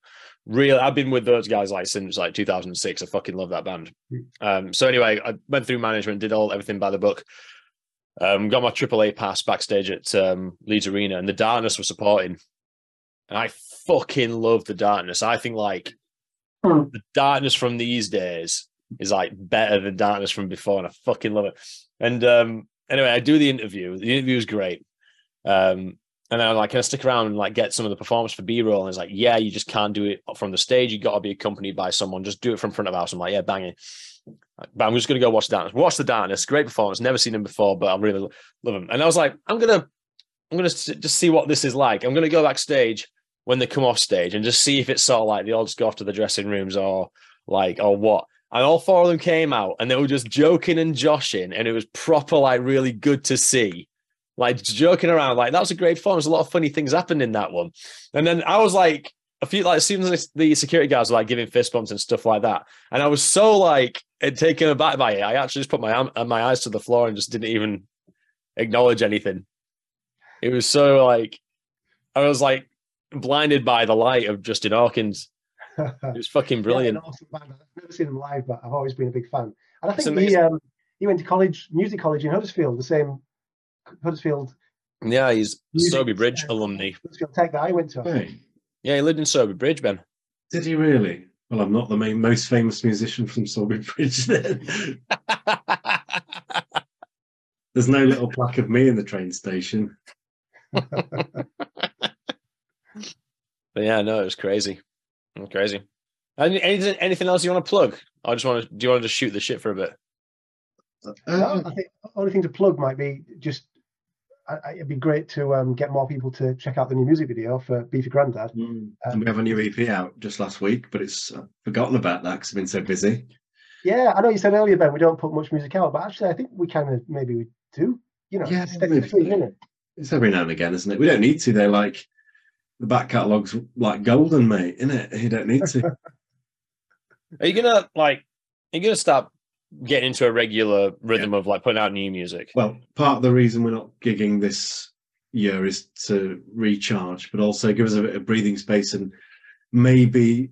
Real, I've been with those guys like since like 2006. I fucking love that band. Um, so anyway, I went through management, did all everything by the book. Um, got my AAA pass backstage at um, Leeds Arena, and the Darkness were supporting. And I fucking love the Darkness. I think like Hmm. the Darkness from these days is like better than Darkness from before, and I fucking love it. And um, anyway, I do the interview. The interview is great. Um, and then I'm like, can I stick around and like get some of the performance for B-roll? And it's like, yeah, you just can't do it from the stage. You got to be accompanied by someone. Just do it from front of house. I'm like, yeah, banging. but I'm just to go watch the Darkness. Watch the Darkness. Great performance. Never seen him before, but I really love him. And I was like, I'm gonna, I'm gonna just see what this is like. I'm gonna go backstage when they come off stage and just see if it's sort of like they all just go off to the dressing rooms or like or what. And all four of them came out and they were just joking and joshing, and it was proper, like really good to see. Like joking around, like that was a great fun. There's a lot of funny things happened in that one. And then I was like, a few like as soon as the security guards were like giving fist bumps and stuff like that, and I was so like taken aback by it. I actually just put my my eyes to the floor and just didn't even acknowledge anything. It was so like I was like blinded by the light of Justin Hawkins. It was fucking brilliant. yeah, awesome I've never seen him live, but I've always been a big fan. And I think he um, he went to college, music college in Huddersfield, the same Huddersfield. Yeah, he's Sowerby Bridge uh, alumni. Huddersfield Tech that I went to. Hey. Yeah, he lived in Sowerby Bridge, Ben. Did he really? Well, I'm not the main, most famous musician from Sowerby Bridge then. There's no little plaque of me in the train station. but yeah, no, it was crazy. It was crazy. Anything, anything else you want to plug? I just want to. Do you want to just shoot the shit for a bit? Uh, I think the only thing to plug might be just it'd be great to um, get more people to check out the new music video for Beefy Grandad. Mm. and we have a new EP out just last week, but it's I've forgotten about that because I've been so busy. Yeah, I know you said earlier, Ben, we don't put much music out, but actually, I think we kind of maybe we do. You know, yeah, it's every now and again, isn't it? We don't need to. They're like the back catalogue's like golden, mate, isn't it? You don't need to. are you gonna like? Are you gonna stop getting into a regular rhythm yeah. of like putting out new music? Well, part of the reason we're not gigging this year is to recharge, but also give us a bit of breathing space and maybe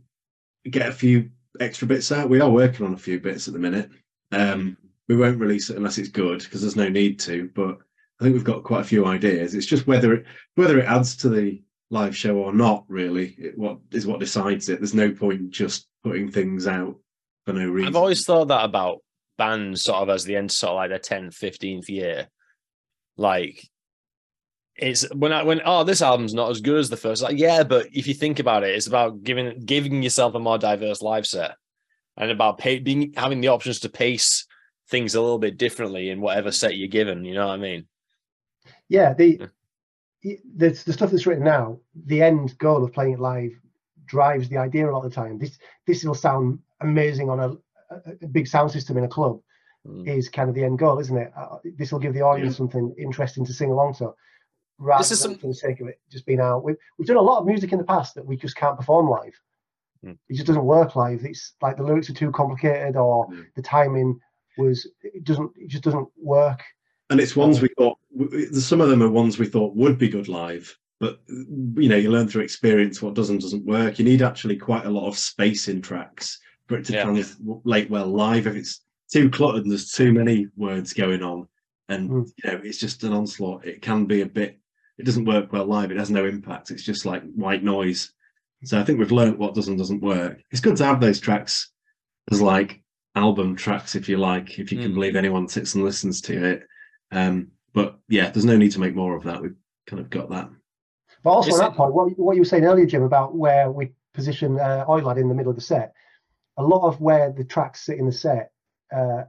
get a few extra bits out. We are working on a few bits at the minute. Um, we won't release it unless it's good because there's no need to. But I think we've got quite a few ideas. It's just whether it whether it adds to the live show or not. Really, it, what is what decides it. There's no point just putting things out for no reason. I've always thought that about bands sort of as the end sort of like their 10th 15th year. Like it's when I when oh this album's not as good as the first. Like yeah but if you think about it it's about giving giving yourself a more diverse live set and about pay, being having the options to pace things a little bit differently in whatever set you're given you know what I mean? Yeah the the, the stuff that's written now the end goal of playing it live drives the idea a lot of the time. This this will sound amazing on a a, big sound system in a club mm. is kind of the end goal, isn't it? Uh, this will give the audience yeah. something interesting to sing along to, rather this is than some... for the sake of it just being out. We've, we've done a lot of music in the past that we just can't perform live. Mm. It just doesn't work live. It's like the lyrics are too complicated, or mm. the timing was it doesn't it just doesn't work. And it's ones um, we thought some of them are ones we thought would be good live, but you know you learn through experience what does and doesn't work. You need actually quite a lot of space in tracks for it to yeah. translate well live. If it's too cluttered and there's too many words going on, and mm. you know it's just an onslaught, it can be a bit. It doesn't work well live. It has no impact. It's just like white noise. So I think we've learned what does and doesn't work. It's good to have those tracks as like album tracks, if you like, if you mm. can hmm. believe anyone sits and listens to it. Um, but yeah, there's no need to make more of that. We've kind of got that. But also Is on that it... point, what, what you were saying earlier, Jim, about where we position uh, Oi Lad in the middle of the set, a lot of where the tracks sit in the set, uh,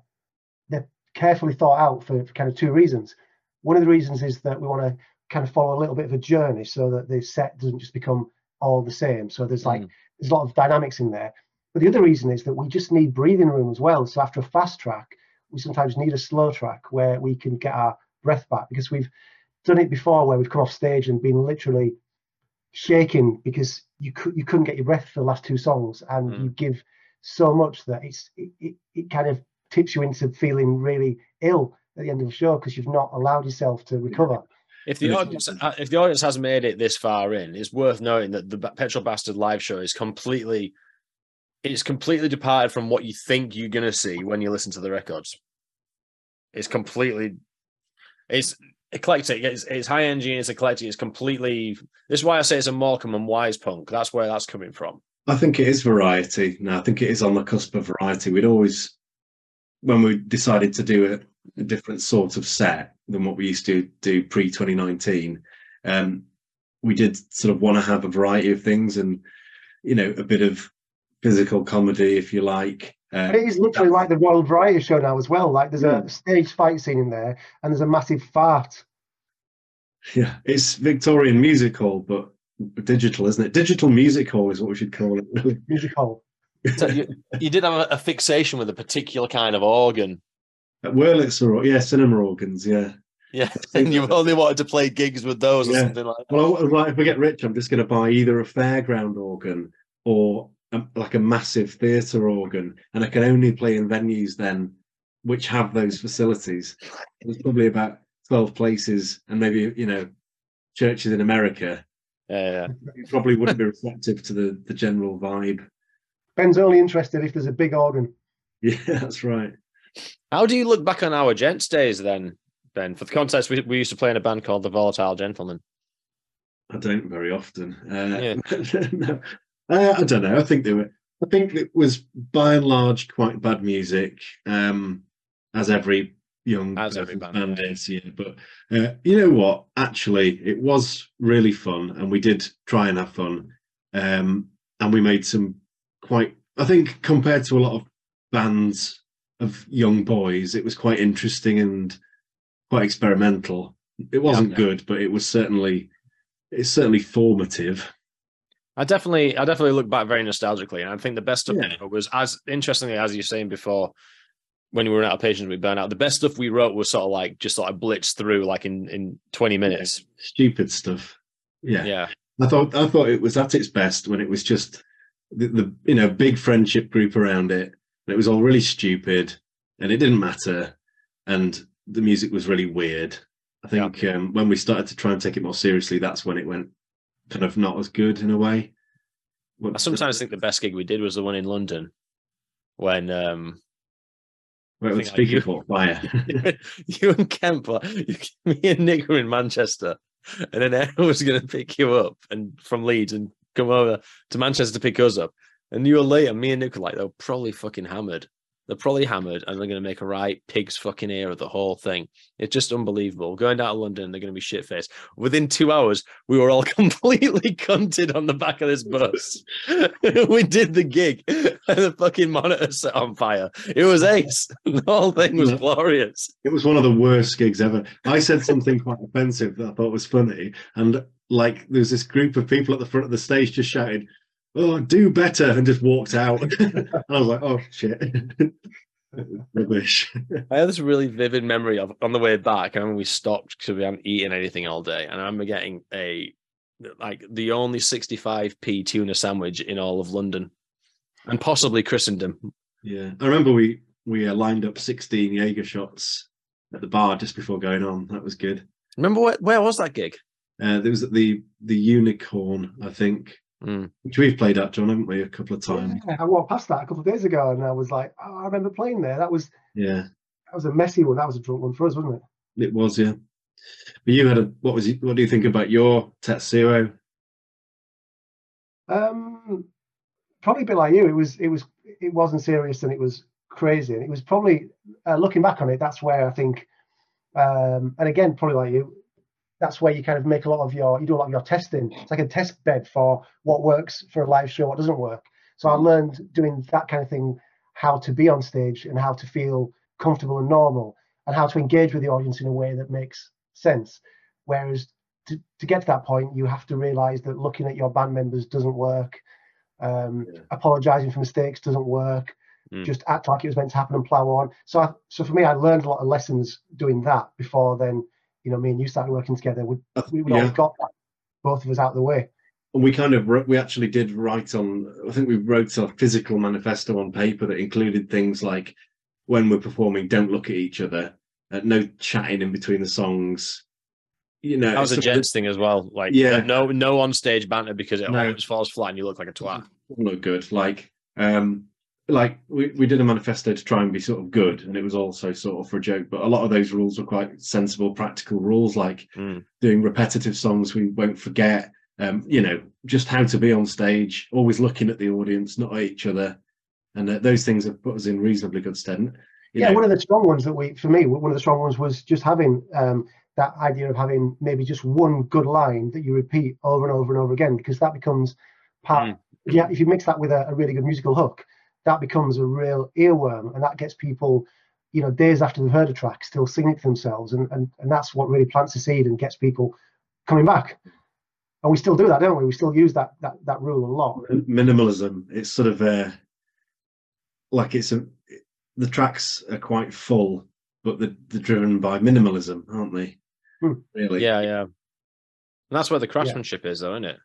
they're carefully thought out for, for, kind of two reasons. One of the reasons is that we want to kind of follow a little bit of a journey so that the set doesn't just become all the same. So there's like mm. there's a lot of dynamics in there. But the other reason is that we just need breathing room as well. So after a fast track, we sometimes need a slow track where we can get our breath back because we've done it before where we've come off stage and been literally shaking because you could you couldn't get your breath for the last two songs and mm. you give so much that it's it, it, it kind of tips you into feeling really ill at the end of the show because you've not allowed yourself to recover. If the audience, uh, if the audience has made it this far in, it's worth noting that the Petrol Bastard live show is completely, it's completely departed from what you think you're gonna see when you listen to the records. It's completely, it's eclectic. It's, it's high energy. It's eclectic. It's completely. This is why I say it's a Morecambe and Wise punk. That's where that's coming from. I think it is variety. No, I think it is on the cusp of variety. We'd always, when we decided to do a, a different sort of set than what we used to do pre 2019, um, we did sort of want to have a variety of things and, you know, a bit of physical comedy, if you like, Uh, It is literally like the Royal Variety Show now as well. Like there's Yeah. a stage fight scene in there, and there's a massive fart. yeah, it's Victorian music hall, but digital, isn't it? Digital music hall is what we should call it. Music hall. So you, you did have a, a fixation with a particular kind of organ. At Wurlitzer, or yeah, cinema organs, yeah. Yeah, and you only wanted to play gigs with those or something like that. Well, like, if I get rich, I'm just going to buy either a fairground organ or a, like a massive theatre organ, and I can only play in venues then which have those facilities. There's probably about twelve places, and maybe you know churches in America. Yeah, You probably wouldn't be receptive to the the general vibe. Ben's only interested if there's a big organ. Yeah, that's right. How do you look back on our gents days then, Ben? For the context, we, we used to play in a band called the Volatile Gentlemen. I don't very often. Uh, Yeah. no. Uh, I don't know. I think they were. I think it was by and large quite bad music, um, as every young As every band, is. Yeah, but uh, you know what? Actually, it was really fun, and we did try and have fun, um, and we made some quite. I think compared to a lot of bands of young boys, it was quite interesting and quite experimental. It wasn't Yeah. good, but it was certainly it's certainly formative. I definitely, I definitely look back very nostalgically, and I think the best of Yeah. wrote was as interestingly as you were saying before. When we were out of patience we burn out. the best stuff we wrote was sort of like just sort of blitzed through like in in twenty minutes. Stupid stuff. Yeah. Yeah, I thought I thought it was at its best when it was just the, the you know big friendship group around it, and it was all really stupid, and it didn't matter, and the music was really weird. I think um, when we started to try and take it more seriously, that's when it went kind of not as good in a way. I sometimes think the best gig we did was the one in London when um Well, I the think I- speaker you- fire. you and Kemp, were- you, me and Nick were in Manchester, and then Aaron was going to pick you up and from Leeds and come over to Manchester to pick us up. And you were late, me and Nick were like, they're probably fucking hammered. They're probably hammered, and they're going to make a right pig's fucking ear of the whole thing. It's just unbelievable. Going down to London, they're going to be shit faced. Within two hours, we were all completely cunted on the back of this bus. we did the gig, and the fucking monitor set on fire. It was ace. The whole thing was glorious. It was one of the worst gigs ever. I said something quite offensive that I thought was funny, and like there was this group of people at the front of the stage just shouted, "Oh, do better!" and just walked out. and I was like, "Oh shit, rubbish." I have this really vivid memory of on the way back. I remember we stopped because we hadn't eaten anything all day, and I remember getting a like the only 65p tuna sandwich in all of London, and possibly Christendom. Yeah, I remember we we uh, lined up sixteen Jaeger shots at the bar just before going on. That was good. Remember where, where was that gig? Uh, there was at the the Unicorn, I think, Mm. which we've played at, John, haven't we, a couple of times? Yeah, I walked past that a couple of days ago, and I was like, oh, I remember playing there. That was Yeah, that was a messy one. That was a drunk one for us, wasn't it? it was. Yeah, but you had a what was what do you think about your Tetsuo? Um, probably a bit like you. It was it was it wasn't serious and it was crazy. And it was probably uh, looking back on it. That's where I think, um, and again, probably like you, that's where you kind of make a lot of your you do a lot of your testing. It's like a test bed for what works for a live show, what doesn't work. So I learned doing that kind of thing, how to be on stage and how to feel comfortable and normal, and how to engage with the audience in a way that makes sense. Whereas to, to get to that point, you have to realize that looking at your band members doesn't work. Um, Yeah. Apologizing for mistakes doesn't work. Mm. Just act like it was meant to happen and plow on. So, I, so for me, I learned a lot of lessons doing that before then. You know, me and you started working together. We Uh, we would yeah. always got that, both of us out of the way. And we kind of wrote, we actually did write on. I think we wrote a physical manifesto on paper that included things like when we're performing, don't look at each other, uh, no chatting in between the songs. You know, That was a some of gents thing as well. Like, Yeah. no, no on stage banter because it No. always falls flat and you look like a twat. Look good. Like, um, like we, we did a manifesto to try and be sort of good, and it was also sort of for a joke. But a lot of those rules were quite sensible, practical rules, like Mm. doing repetitive songs we won't forget. Um, you know, just how to be on stage, always looking at the audience, not at each other, and uh, those things have put us in reasonably good stead. You yeah, know, one of the strong ones that we, for me, one of the strong ones was just having um, that idea of having maybe just one good line that you repeat over and over and over again, because that becomes part. Mm. Yeah, if you mix that with a, a really good musical hook, that becomes a real earworm, and that gets people, you know, days after they've heard a track, still singing it to themselves, and and and that's what really plants the seed and gets people coming back. And we still do that, don't we? We still use that that that rule a lot. minimalism. It's sort of uh, like it's a the tracks are quite full, but they're, they're driven by minimalism, aren't they? Hmm. Really? Yeah, yeah. And that's where the craftsmanship is, though, isn't it?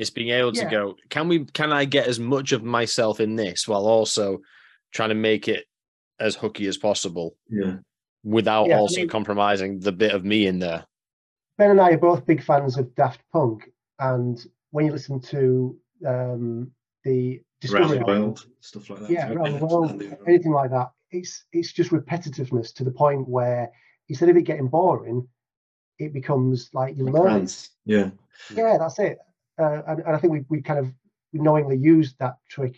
It's being able to Yeah. go, can we can I get as much of myself in this while also trying to make it as hooky as possible Yeah. without Yeah, I also mean- compromising the bit of me in there. Ben and I are both big fans of Daft Punk, and when you listen to um, the Around Discovery the album, world, stuff like that. yeah, around the world, the- anything like that, it's it's just repetitiveness to the point where instead of it getting boring, it becomes like you learn. Yeah. Yeah, that's it. Uh, and, and I think we we kind of knowingly used that trick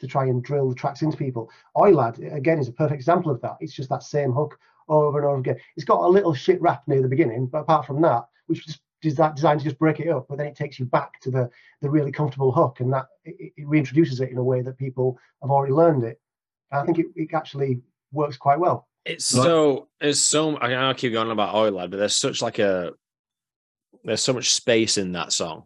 to try and drill the tracks into people. Oi Lad, again, is a perfect example of that. It's just that same hook over and over again. It's got a little shit rap near the beginning, but apart from that, which is designed to just break it up, but then it takes you back to the the really comfortable hook, and that it, it reintroduces it in a way that people have already learned it. And I think it, it actually works quite well. It's so it's so I I'll keep going about Oi Lad, but there's such like a there's so much space in that song.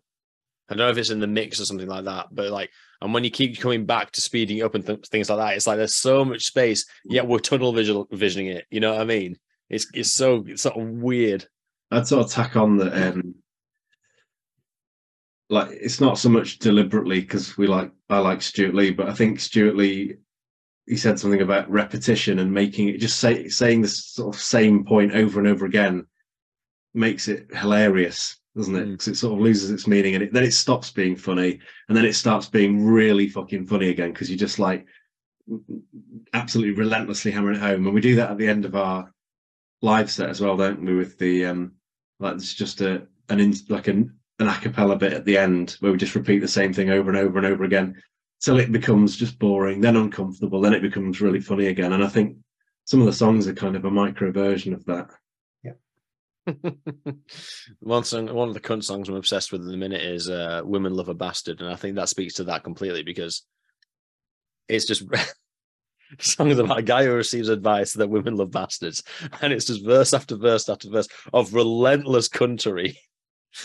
I don't know if it's in the mix or something like that, but like, and when you keep coming back to speeding up and th- things like that, it's like there's so much space, yet we're tunnel visual visioning it. You know what I mean? It's it's so it's sort of weird. I'd sort of tack on that um like it's not so much deliberately because we like I like Stewart Lee, but I think Stewart Lee he said something about repetition and making it just say saying the sort of same point over and over again makes it hilarious, doesn't it? Because it sort of loses its meaning and it, then it stops being funny and then it starts being really fucking funny again because you just like absolutely relentlessly hammering it home. And we do that at the end of our live set as well, don't we? With the um like it's just a an in, like an an a cappella bit at the end where we just repeat the same thing over and over and over again till it becomes just boring, then uncomfortable, then it becomes really funny again. And I think some of the songs are kind of a micro version of that. one song, one of the Kunt songs I'm obsessed with in the minute is uh, "Women Love a Bastard," and I think that speaks to that completely because it's just songs about a guy who receives advice that women love bastards, and it's just verse after verse after verse of relentless cuntery.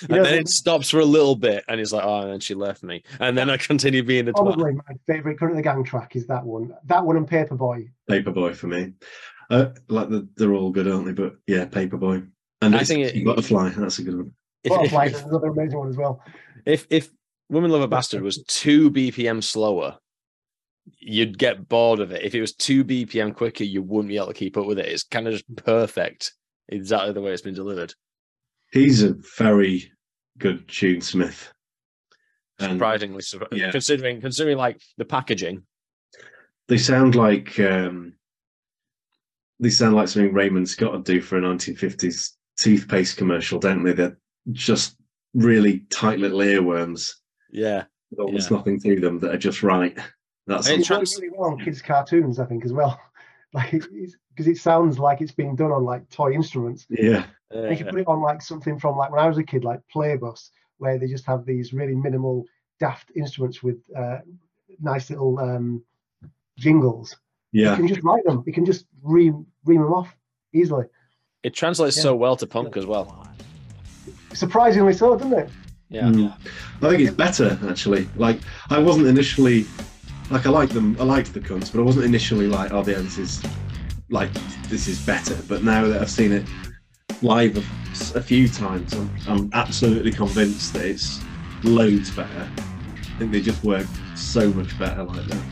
You And know, then it stops for a little bit, and he's like, "Oh, and then she left me," and then I continue being a twat. Probably my favourite Kunt and the Gang track is that one. That one and Paperboy. Paperboy for me. Uh, like the, they're all good, aren't they? But yeah, Paperboy. And I think it- Butterfly. That's a good one. If- Butterfly if- is another amazing one as well. if if Women Love a Bastard was two BPM slower, you'd get bored of it. If it was two BPM quicker, you wouldn't be able to keep up with it. It's kind of just perfect, exactly the way it's been delivered. He's a very good tunesmith. And Surprisingly, sur- yeah. considering considering like the packaging. they sound like um, they sound like something Raymond Scott would do for a 1950s toothpaste commercial, don't they? They're just really tight little earworms Yeah, with almost Yeah. nothing to them that are just right. That's Hey, It It really well on kids' cartoons, I think, as well. Like, because it sounds like it's being done on like toy instruments. yeah, And you can uh, put it on like something from like when I was a kid, like Playbus, where they just have these really minimal, daft instruments with uh, nice little um, jingles. Yeah. You can just write them. You can just ream ream them off easily. It translates Yeah. so well to punk as well. Surprisingly so, doesn't it? Yeah, Mm. I think it's better actually. Like I wasn't initially like I liked them. I liked the Kunts, but I wasn't initially like, oh, yeah, this is like this is better. But now that I've seen it live a, a few times, I'm, I'm absolutely convinced that it's loads better. I think they just work so much better like that.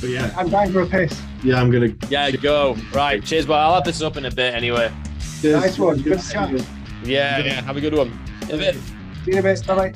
But yeah, I'm dying for a piss. yeah, I'm gonna. yeah, go right. Cheers, but I'll have this up in a bit anyway. Nice one. Good chat. Yeah, yeah. Have a good one. In a bit. See you in a bit. Bye bye.